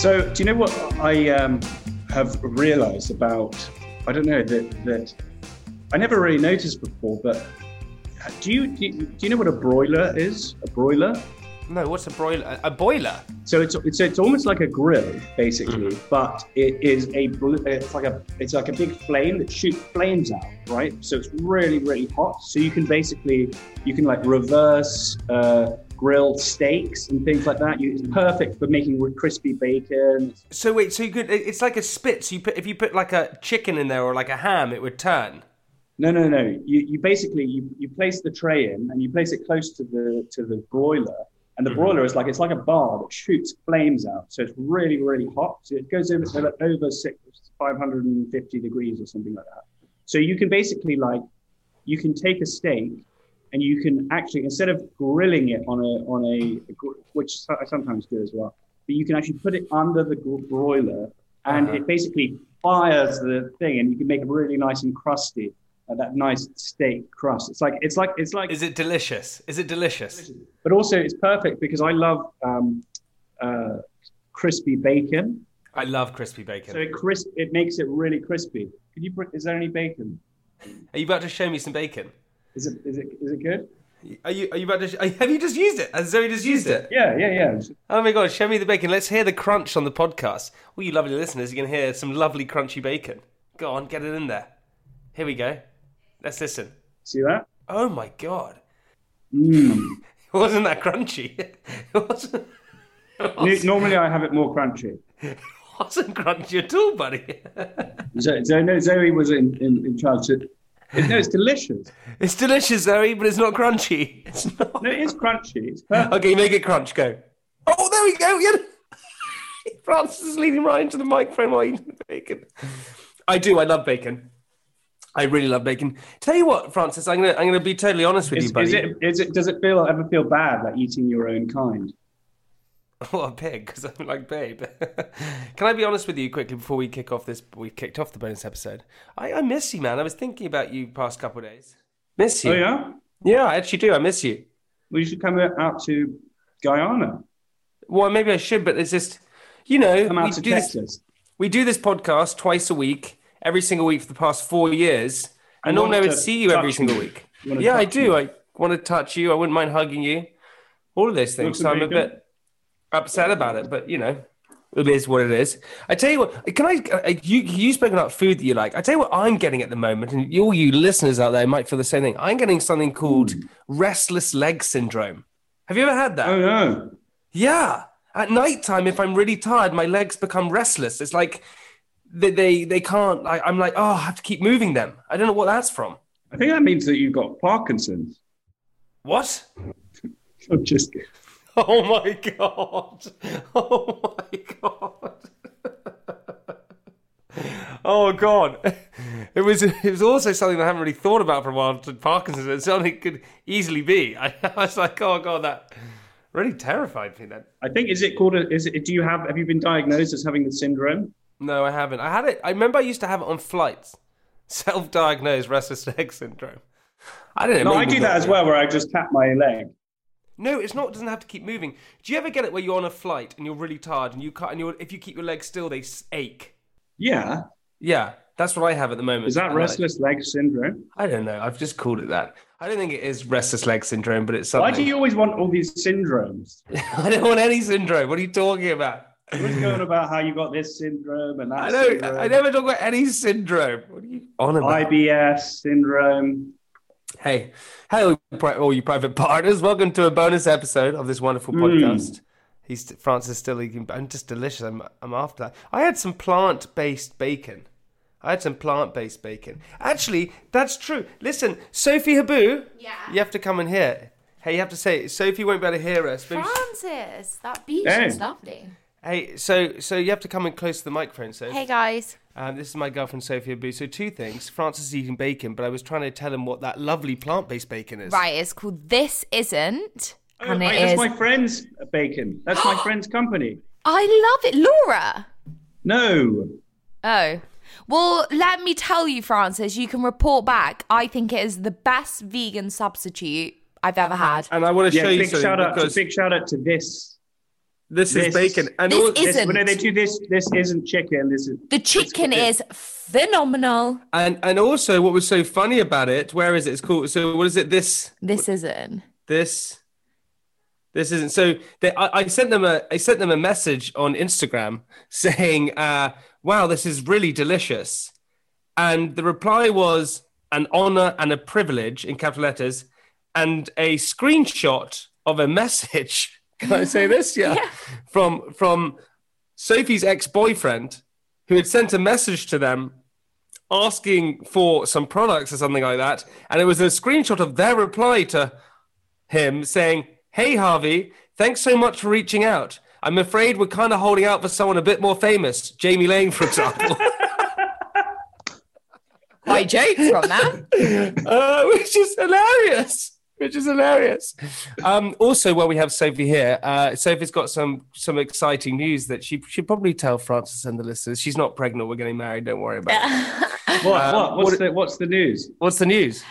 So, do you know what I um, have realised about? I don't know that that I never really noticed before, but do you do you, do you know what a broiler is? A broiler? No, what's a broiler? A boiler? So it's it's, it's almost like a grill, basically, but it is a it's like a it's like a big flame that shoots flames out, right? So it's really really hot. So you can basically you can like reverse uh, grill steaks and things like that. You, it's perfect for making with crispy bacon. So wait, so you could? It's like a spit. So you put if you put like a chicken in there or like a ham, it would turn. No, no, no. You, you basically you, you place the tray in and you place it close to the to the broiler, and the mm-hmm. broiler is like it's like a bar that shoots flames out. So it's really really hot. So it goes over over six, 550 degrees or something like that. So you can basically like you can take a steak and you can actually instead of grilling it on a on a which I sometimes do as well, but you can actually put it under the broiler and Uh-huh. it basically fires the thing, and you can make it really nice and crusty. Uh, that nice steak crust. It's like it's like it's like Is it delicious? Is it delicious? but also it's perfect because I love um, uh, crispy bacon. I love crispy bacon. So it crisp, it makes it really crispy. Could you? Is there any bacon? Are you about to show me some bacon? Is it? Is it? Is it good? Are you? Are you about to? Sh- have you just used it? Has Zoe just used it? Yeah, yeah, yeah. Oh my god! Show me the bacon. Let's hear the crunch on the podcast. All you lovely listeners, you can hear some lovely crunchy bacon. Go on, get it in there. Here we go. Let's listen. See that? Oh my god! Mm. It wasn't that crunchy. It wasn't. It wasn't, Normally I have it more crunchy. wasn't crunchy at all, buddy. Zoe, Zoe, no, Zoe was in, in, in charge. It, no, it's delicious. It's delicious, Zoe, but it's not crunchy. It's not. No, it is crunchy. It's perfect. Okay, make it crunch. Go. Oh, there we go. Yeah. Francis is leaning right into the microphone while eating bacon. I do. I love bacon. I really love bacon. Tell you what, Francis, I'm gonna I'm gonna be totally honest with Is, you, buddy. is it, is it, does it feel ever feel bad like eating your own kind? What a pig, because I'm like, babe. Can I be honest with you quickly before we kick off this? We kicked off the bonus episode. I, I miss you, man. I was thinking about you past couple of days. Miss you. Oh yeah. Yeah, I actually do. I miss you. Well, you should come out to Guyana. Well, maybe I should, but it's just, you know, Come we out to do this. We do this podcast twice a week, every single week for the past four years. I You normally want would to see you every single week. Yeah, I do. me? I want to touch you. I wouldn't mind hugging you. All of those things. So I'm a bit upset about it, but you know, it is what it is. I tell you what, can I? uh, You you spoke about food that you like. I tell you what, I'm getting at the moment, and all you listeners out there might feel the same thing. I'm getting something called restless leg syndrome. Have you ever had that? Oh no. Yeah. At night time, if I'm really tired, my legs become restless. It's like they they, they can't. I, I'm like, oh, I have to keep moving them. I don't know what that's from. I think that means that you've got Parkinson's. What? I'm just kidding. Oh my god! Oh my god! Oh god! It was it was also something I haven't really thought about for a while. to Parkinson's. It's something it could easily be. I, I was like, oh god, that really terrified me then. I think is it called a, is it do you have have you been diagnosed as having the syndrome? No, I haven't. I had it. I remember I used to have it on flights. Self-diagnosed restless leg syndrome. I don't know. No, I do that not. as well where I just tap my leg. No, it's not. It doesn't have to keep moving. Do you ever get it where you're on a flight and you're really tired and you cut and you're, if you keep your legs still, they ache? Yeah. Yeah, that's what I have at the moment. Is that And I- restless leg syndrome? I don't know. I've just called it that. I don't think it is restless leg syndrome, but it's something. Why do you always want all these syndromes? I don't want any syndrome. What are you talking about? You're always going about how you got this syndrome and that I don't. syndrome. I never talk about any syndrome. What are you on about? IBS syndrome. Hey, hello, all you private partners. Welcome to a bonus episode of this wonderful Hmm. podcast. He's Francis still eating. I'm just delicious. I'm, I'm after that. I had some plant-based bacon. I had some plant-based bacon. Actually, that's true. Listen, Sophie Habboo. Yeah. You have to come in here. Hey, you have to say, Sophie won't be able to hear us. Maybe- Francis, that beach Hey. is lovely. Hey, so so you have to come in close to the microphone, so. Hey guys. Um, this is my girlfriend Sophie Habboo. So two things. Francis is eating bacon, but I was trying to tell him what that lovely plant-based bacon is. Right, it's called This Isn't. Oh, And right, it that's is. my friend's bacon. That's my friend's company. I love it. Laura. No. Oh. Well, let me tell you, Francis, you can report back. I think it is the best vegan substitute I've ever had. And I want to Yeah, show you big something shout out, because big shout out to this. This is bacon. And This all, is- This, Isn't. no, they do this. This isn't chicken. This is The chicken is phenomenal. and and also what was so funny about it? Where is it? It's called. So what is it? This This isn't. this this isn't so they, I, I sent them a i sent them a message on instagram saying uh, wow this is really delicious and the reply was an honor and a privilege in capital letters and a screenshot of a message can i say this yeah, Yeah. from from sophie's ex-boyfriend who had sent a message to them asking for some products or something like that and it was a screenshot of their reply to him saying, Hey, Harvey, thanks so much for reaching out. I'm afraid we're kind of holding out for someone a bit more famous, Jamie Laing, for example, Quite jokes from that. uh, which is hilarious. Which is hilarious. Um, also, while we have Sophie here, uh, Sophie's got some some exciting news that she should probably tell Francis and the listeners. She's not pregnant. We're getting married. Don't worry about it. what? Um, what? What's what- the What's the news? What's the news?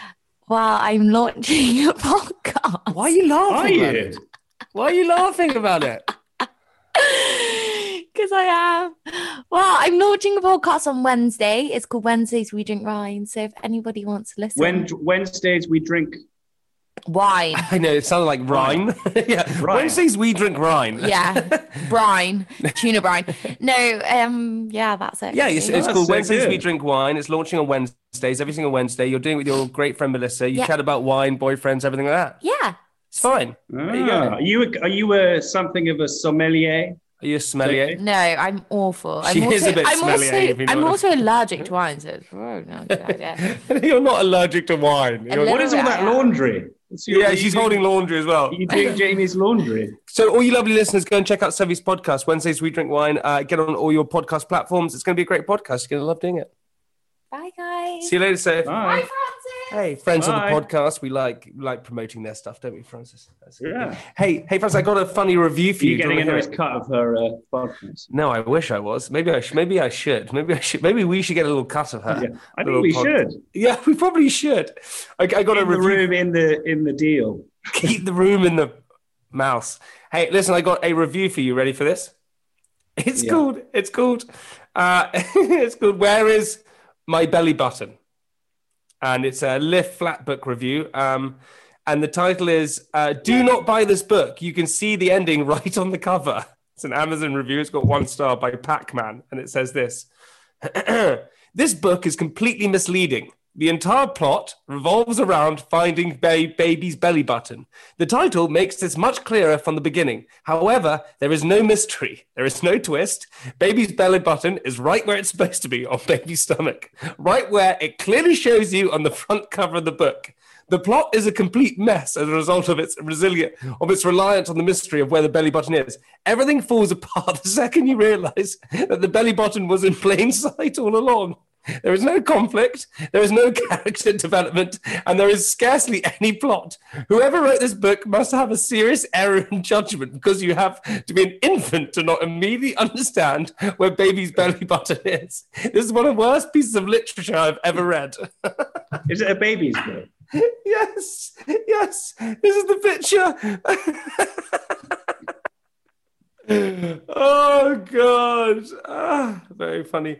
well, I'm launching a podcast. Why are you Are laughing? about you? it? Why are you laughing about it? Because I am. Well, I'm launching a podcast on Wednesday. It's called Wednesdays We Drink Wine. So if anybody wants to listen, When Wednesdays we drink. Wine. I know it sounded like Rhine. yeah, Rhine. Wednesdays we drink Rhine. Yeah, brine, tuna brine. No, um, yeah, that's it. Yeah, it's, it's That's called so Wednesdays We. Drink Wine. It's launching on Wednesdays, every single Wednesday. You're doing it with your great friend Melissa. You Yeah. chat about wine, boyfriends, everything like that. yeah. It's fine. Ah, you go. Are you a, Are you a something of a sommelier? Are you a sommelier? No, I'm awful. I'm She also, is a bit I'm smelly, also, you know I'm what I- also allergic to wine, so it's oh, no, good idea. You're not allergic to wine. You're- What is all that laundry? Your- yeah, she's you holding laundry as well. Are you doing Jamie's laundry? So, all you lovely listeners, go and check out Sophie's podcast, Wednesdays We Drink Wine. Uh, get on all your podcast platforms. It's going to be a great podcast. You're going to love doing it. Bye, guys. See you later, Soph. Bye, Bye. Francis. Hey, friends Bye. of the podcast, we like like promoting their stuff, don't we, Francis? That's good. Yeah. Hey, hey, Francis, I got a funny review for Are you. you Do getting a nice cut of her uh, podcast? No, I wish I was. Maybe I should. Maybe I should. Maybe I should. Maybe we should get a little cut of her. Yeah, I think we pod- should. Yeah, we probably should. I, I got a In the review. room, in the in the deal. Keep the room in the mouse. Hey, listen, I got a review for you. Ready for this? It's Yeah. called. It's called. Uh, it's called. Where is my belly button? And it's a Lift Flat Book review. Um, and the title is uh, "Do not buy this book." You can see the ending right on the cover. It's an Amazon review. It's got one star by Pac-Man, and it says this. this book is completely misleading. The entire plot revolves around finding ba- baby's belly button. The title makes this much clearer from the beginning. However, there is no mystery. There is no twist. Baby's belly button is right where it's supposed to be on baby's stomach, right where it clearly shows you on the front cover of the book. The plot is a complete mess as a result of its resilient, of its reliance on the mystery of where the belly button is. Everything falls apart the second you realize that the belly button was in plain sight all along. There is no conflict, there is no character development, and there is scarcely any plot. Whoever wrote this book must have a serious error in judgment because you have to be an infant to not immediately understand where baby's belly button is. This is one of the worst pieces of literature I've ever read. Is it a baby's book? yes, yes, this is the picture. oh god, ah, very funny.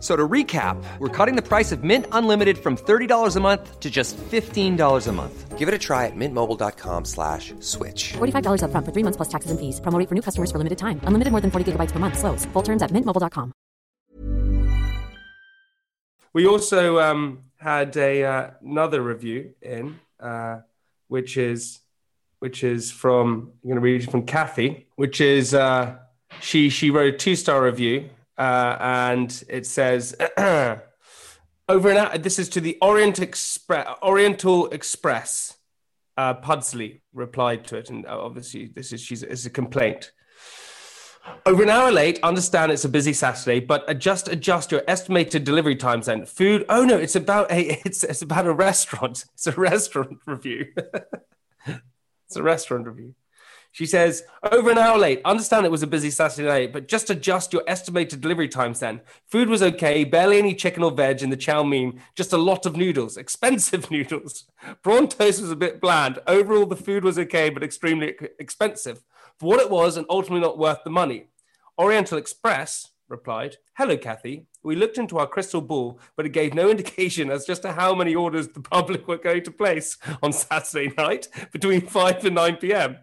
F- So to recap, we're cutting the price of Mint Unlimited from $30 a month to just $15 a month. Give it a try at mintmobile.com slash switch. $45 upfront for three months plus taxes and fees. Promo rate for new customers for limited time. Unlimited more than 40 gigabytes per month. Slows. Full terms at mintmobile.com. We also um, had a uh, another review in, uh, which is which is from I'm going to read it from Kathy, which is uh, she she wrote a two star review, uh, and it says. Over and out. This is to the Orient Express, Oriental Express. Uh, Pudsley replied to it, and uh, obviously this is she's it's a complaint. Over an hour late. Understand it's a busy Saturday, but adjust adjust your estimated delivery times and food. Oh no, it's about a it's it's about a restaurant. It's a restaurant review. it's a restaurant review. She says, over an hour late. Understand it was a busy Saturday night, but just adjust your estimated delivery times then. Food was okay, barely any chicken or veg in the chow mein, just a lot of noodles, expensive noodles. Prawn toast was a bit bland. Overall, the food was okay, but extremely expensive. For what it was, and ultimately not worth the money. Oriental Express replied, Hello, Kathy. We looked into our crystal ball, but it gave no indication as just to how many orders the public were going to place on Saturday night between 5 and 9 p.m.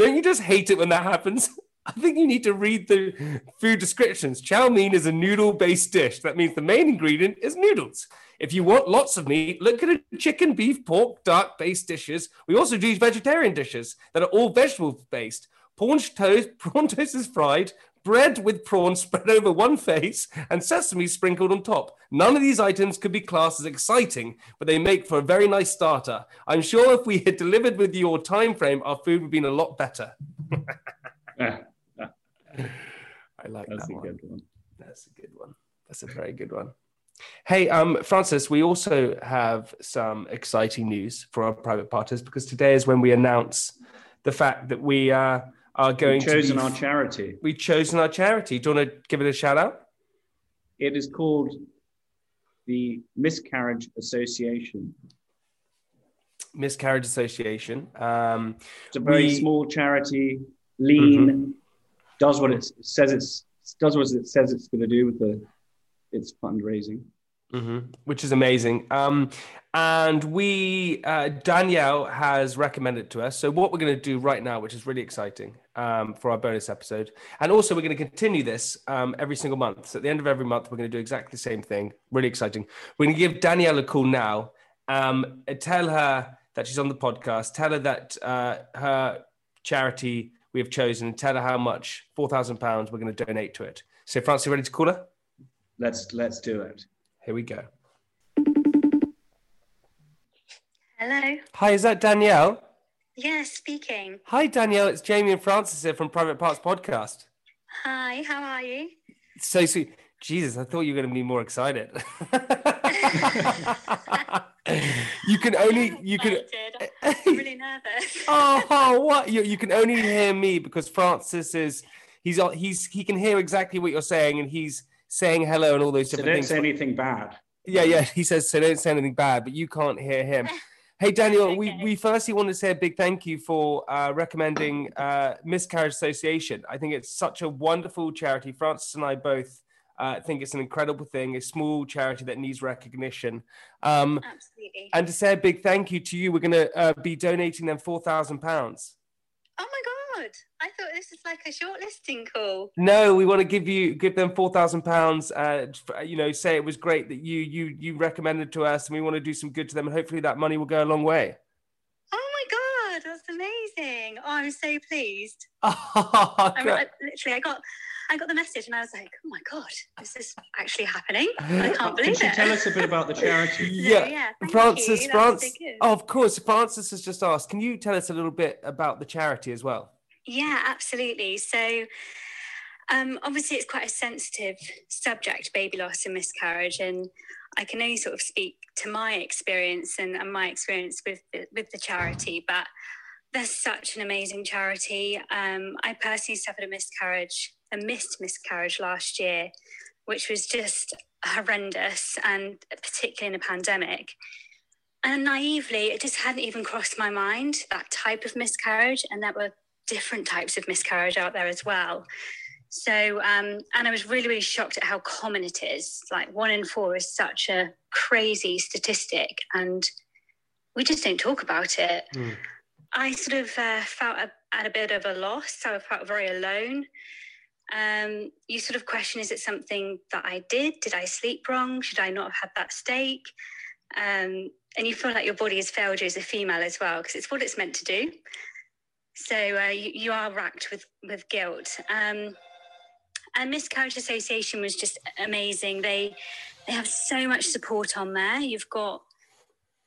Don't you just hate it when that happens? I think you need to read the food descriptions. Chow mein is a noodle based dish. That means the main ingredient is noodles. If you want lots of meat, look at a chicken, beef, pork, duck based dishes. We also do vegetarian dishes that are all vegetable based. Prawn toast, prawn toast is fried, bread with prawns spread over one face, and sesame sprinkled on top. None of these items could be classed as exciting, but they make for a very nice starter. I'm sure if we had delivered with your time frame, our food would have been a lot better. I like That's that a one. good one. That's a good one. That's a very good one. Hey, um, Francis, we also have some exciting news for our private partners because today is when we announce the fact that we uh, are going We've chosen to be our charity. We've chosen our charity. Do you want to give it a shout out? It is called the Miscarriage Association. Miscarriage Association. Um, It's a very We- small charity, lean, does what it says it's does what it says it's going to do with the its fundraising. Mhm, which is amazing. Um, and we, uh, Danielle has recommended it to us. So, what we're going to do right now, which is really exciting um, for our bonus episode, and also we're going to continue this um, every single month. So, at the end of every month, we're going to do exactly the same thing. Really exciting. We're going to give Danielle a call now. Um, tell her that she's on the podcast. Tell her that uh, her charity we have chosen, and tell her how much four thousand pounds we're going to donate to it. So, Francis, you ready to call her? Let's let's do it. Here we go. Hello. Hi, is that Danielle? Yes, speaking. Hi, Danielle. It's Jamie and Francis here from Private Parts Podcast. Hi, how are you? So sweet. Jesus, I thought you were going to be more excited. you can only, you can. I'm really nervous. Oh, what? You, you can only hear me because Francis is, he's, he's, he can hear exactly what you're saying and he's saying hello and all those So different don't things. say anything bad. Yeah, yeah. He says, so don't say anything bad, but you can't hear him. Hey, Daniel, we, Okay. we firstly want to say a big thank you for uh, recommending uh, Miscarriage Association. I think it's such a wonderful charity. Francis and I both uh, think it's an incredible thing, a small charity that needs recognition. Um, Absolutely. and to say a big thank you to you, we're going to uh, be donating them £4,000. Oh my god! I thought this was like a shortlisting call. No, we want to give you give them four thousand pounds. Uh, f- you know, say it was great that you you you recommended to us, and we want to do some good to them, and hopefully that money will go a long way. Oh my god, that's amazing! Oh, I'm so pleased. Oh, I, I literally, I got, I got the message, and I was like, oh my god, is this actually happening? I can't believe you it. tell us a bit about the charity? yeah, yeah, thank Francis, you. Francis. Oh, of course, Francis has just asked. Can you tell us a little bit about the charity as well? Yeah, absolutely. So, um, obviously, it's quite a sensitive subject, baby loss and miscarriage, and I can only sort of speak to my experience and, and my experience with the, with the charity. But they're such an amazing charity. Um, I personally suffered a miscarriage, a missed miscarriage last year, which was just horrendous, and particularly in a pandemic. And naively, it just hadn't even crossed my mind that type of miscarriage, and there were different types of miscarriage out there as well. So, um, and I was really, really shocked at how common it is. Like one in four is such a crazy statistic, and we just don't talk about it. Mm. I sort of uh, felt a, at a bit of a loss. I felt very alone. Um, you sort of question is it something that I did? Did I sleep wrong? Should I not have had that steak? Um, and you feel like your body has failed you as a female as well, because it's what it's meant to do. So uh, you, you are racked with, with guilt. Um, and Miscarriage Association was just amazing. They they have so much support on there. You've got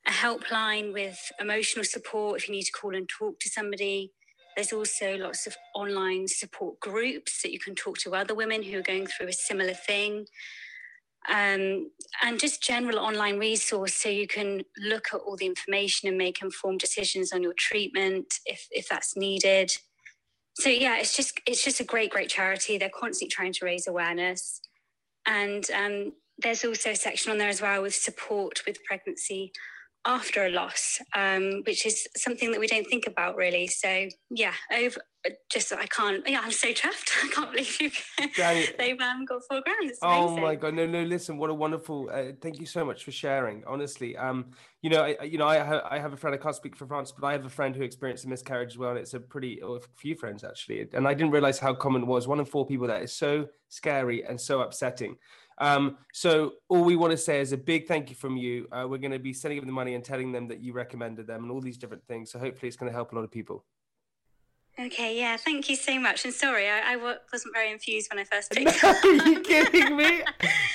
a helpline with emotional support if you need to call and talk to somebody. There's also lots of online support groups that you can talk to other women who are going through a similar thing. Um, and just general online resource so you can look at all the information and make informed decisions on your treatment if, if that's needed. So yeah, it's just it's just a great, great charity. They're constantly trying to raise awareness. And um, there's also a section on there as well with support with pregnancy after a loss, um, which is something that we don't think about really. So yeah, over just I can't. Yeah, I'm so chuffed. I can't believe you. they've um, got four grand. It's Oh amazing. my god! No, no. Listen, what a wonderful. Uh, thank you so much for sharing. Honestly, um, you know, I, you know, I, ha- I have a friend. I can't speak for France, but I have a friend who experienced a miscarriage as well, and it's a pretty, or a few friends actually. And I didn't realize how common it was. One in four people. That is so scary and so upsetting. Um, so all we want to say is a big thank you from you. Uh, we're going to be sending them the money and telling them that you recommended them and all these different things. So hopefully, it's going to help a lot of people. Okay, yeah, thank you so much. And sorry, I, I wasn't very infused when I first picked Are up. you kidding me?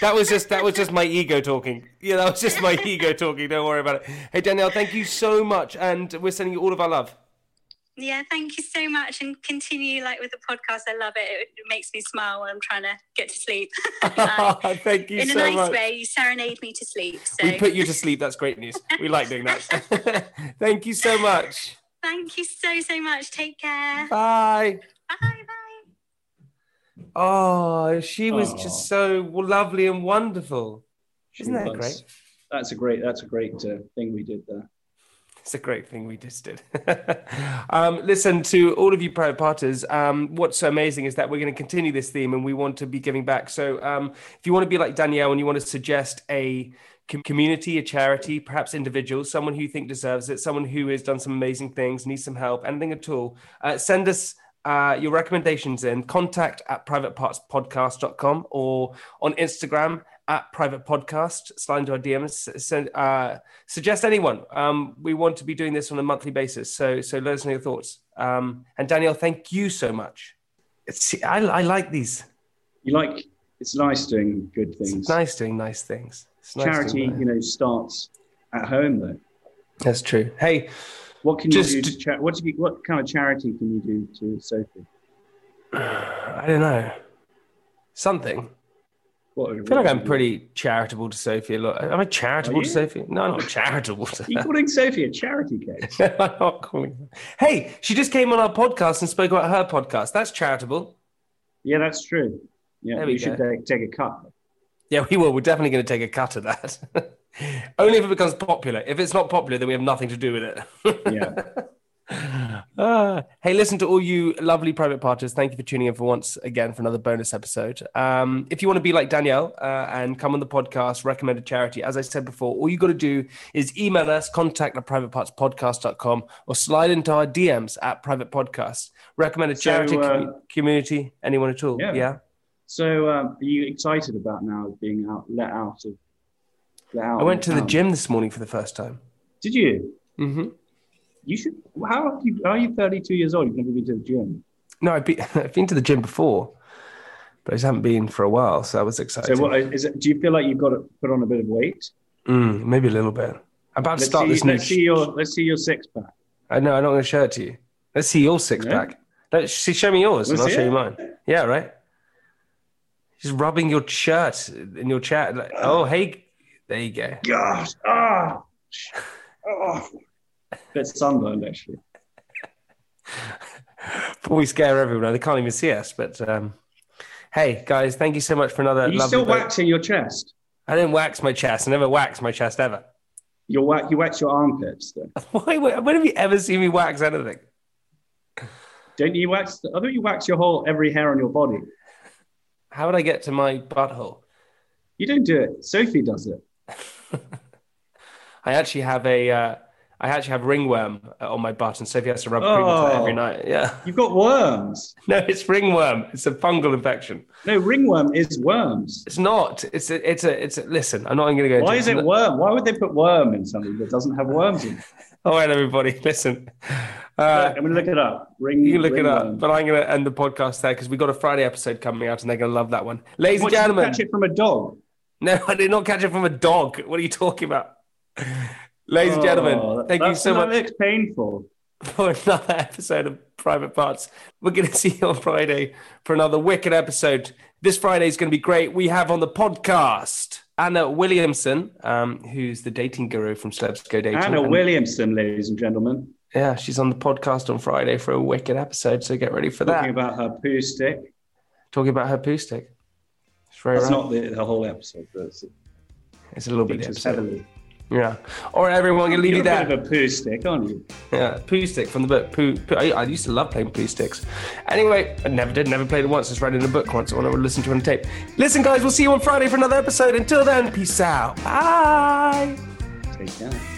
That was just that was just my ego talking. Yeah, that was just my ego talking. Don't worry about it. Hey Danielle, thank you so much, and we're sending you all of our love. Yeah, thank you so much, and continue like with the podcast. I love it. It, it makes me smile when I'm trying to get to sleep. Like, thank you so much. in a nice much. way, you serenade me to sleep. So We put you to sleep. That's great news. We like doing that. thank you so much. thank you so so much. Take care. Bye. Bye bye. Oh, she was Oh. just so lovely and wonderful. Isn't that was. great? That's a great. That's a great uh, thing we did there. It's a great thing we just did. um, listen to all of you private partners. Um, what's so amazing is that we're going to continue this theme and we want to be giving back. So um, if you want to be like Danielle and you want to suggest a com- community, a charity, perhaps individuals, someone who you think deserves it, someone who has done some amazing things, needs some help, anything at all, uh, send us uh, your recommendations in contact at privatepartspodcast.com or on Instagram at private podcast. Slide into our DMs. Send, uh, suggest anyone. Um, we want to be doing this on a monthly basis. So, so let us know your thoughts. Um, and Danielle, thank you so much. It's, I, I like these. You like? It's nice doing good things. It's nice doing nice things. Nice Charity, doing you know, starts at home though. That's true. Hey, What can Just you do? to- To cha- what do you? What kind of charity can you do to Sophie? I don't know. Something. What, I feel like I'm pretty charitable to Sophie a lot. Am I charitable to? Sophie? No, I'm not charitable to You her. calling Sophie a charity case? I'm not calling her. Hey, she just came on our podcast and spoke about her podcast. That's charitable. yeah, that's true. Yeah, There we we should take, take a cut. Yeah, we will. We're definitely going to take a cut of that. Only if it becomes popular. If it's not popular, then we have nothing to do with it. Yeah. Ah. hey, listen to all you lovely private partners. Thank you for tuning in for once again for another bonus episode. Um, if you want to be like Danielle uh, and come on the podcast, recommend a charity, as I said before, all you got to do is email us, contact at privatepartspodcast.com or slide into our DMs at private podcast. Recommend a So, charity, uh, commu- community, anyone at all. Yeah. yeah? So, um, are you excited about now being out, let out of? Let out I went to the gym this morning for the first time. Did you? hmm You should. How are you? Are you 32 years old? You've never been to the gym. No, I've been, I've been to the gym before, but I just haven't been for a while, so that was exciting. So, what is it? Do you feel like you've got to put on a bit of weight? Mm, maybe a little bit. I'm about to Let's start see. this new. Let's see your. Let's see your six pack. I know. I'm not going to show it to you. Let's see your six Yeah. pack. Let's see. Show me yours, and I'll show it. you mine. Yeah, right. Just rubbing your shirt in your chat. Like, oh, hey, there you go. Gosh. Ah. Oh. Bit sunburned actually. Before we scare everyone, they can't even see us. But um, hey, guys, thank you so much for another. Are you still waxing your chest? I didn't wax my chest. I never waxed my chest ever. You wax. You wax your armpits though. Why? When have you ever seen me wax anything? Don't you wax? I thought you wax your whole every hair on your body. How would I get to my butthole? You don't do it. Sophie does it. I actually have a uh, I actually have ringworm uh, on my butt, and Sophie has to rub cream on it every Oh. night. Yeah. You've got worms. No, it's ringworm. It's a fungal infection. No, ringworm is worms. It's not. It's a. It's a. It's a. Listen, I'm not going to go. Why is it worm? Why would they put worm in something that doesn't have worms in it? All right, everybody, listen. Uh, I'm going to look it up. Ring, you can look it up, but I'm going to end the podcast there because we got a Friday episode coming out, and they're going to love that one. Ladies What, and did you gentlemen, catch it from a dog. no, I did not catch it from a dog. What are you talking about? Ladies and Oh, gentlemen, thank you so that much looks painful. for another episode of Private Parts. We're going to see you on Friday for another wicked episode. This Friday is going to be great. We have on the podcast Anna Williamson, um, who's the dating guru from Celebs Go Dating. Anna And- Williamson, ladies and gentlemen, Yeah, she's on the podcast on Friday for a wicked episode. So get ready for that. talking about her poo stick. Talking about her poo stick. It's very That's right. not the, the whole episode, but it's, It's a little bit heavily. Yeah. All right, everyone, I'm going to leave You're you a there. bit of a poo stick, aren't you? Yeah, poo stick from the book. Poo. poo I, I used to love playing poo sticks. Anyway, I never did. Never played it once. Just read it in a book once. I want to listen to it on tape. Listen, guys, we'll see you on Friday for another episode. Until then, peace out. Bye. Take care.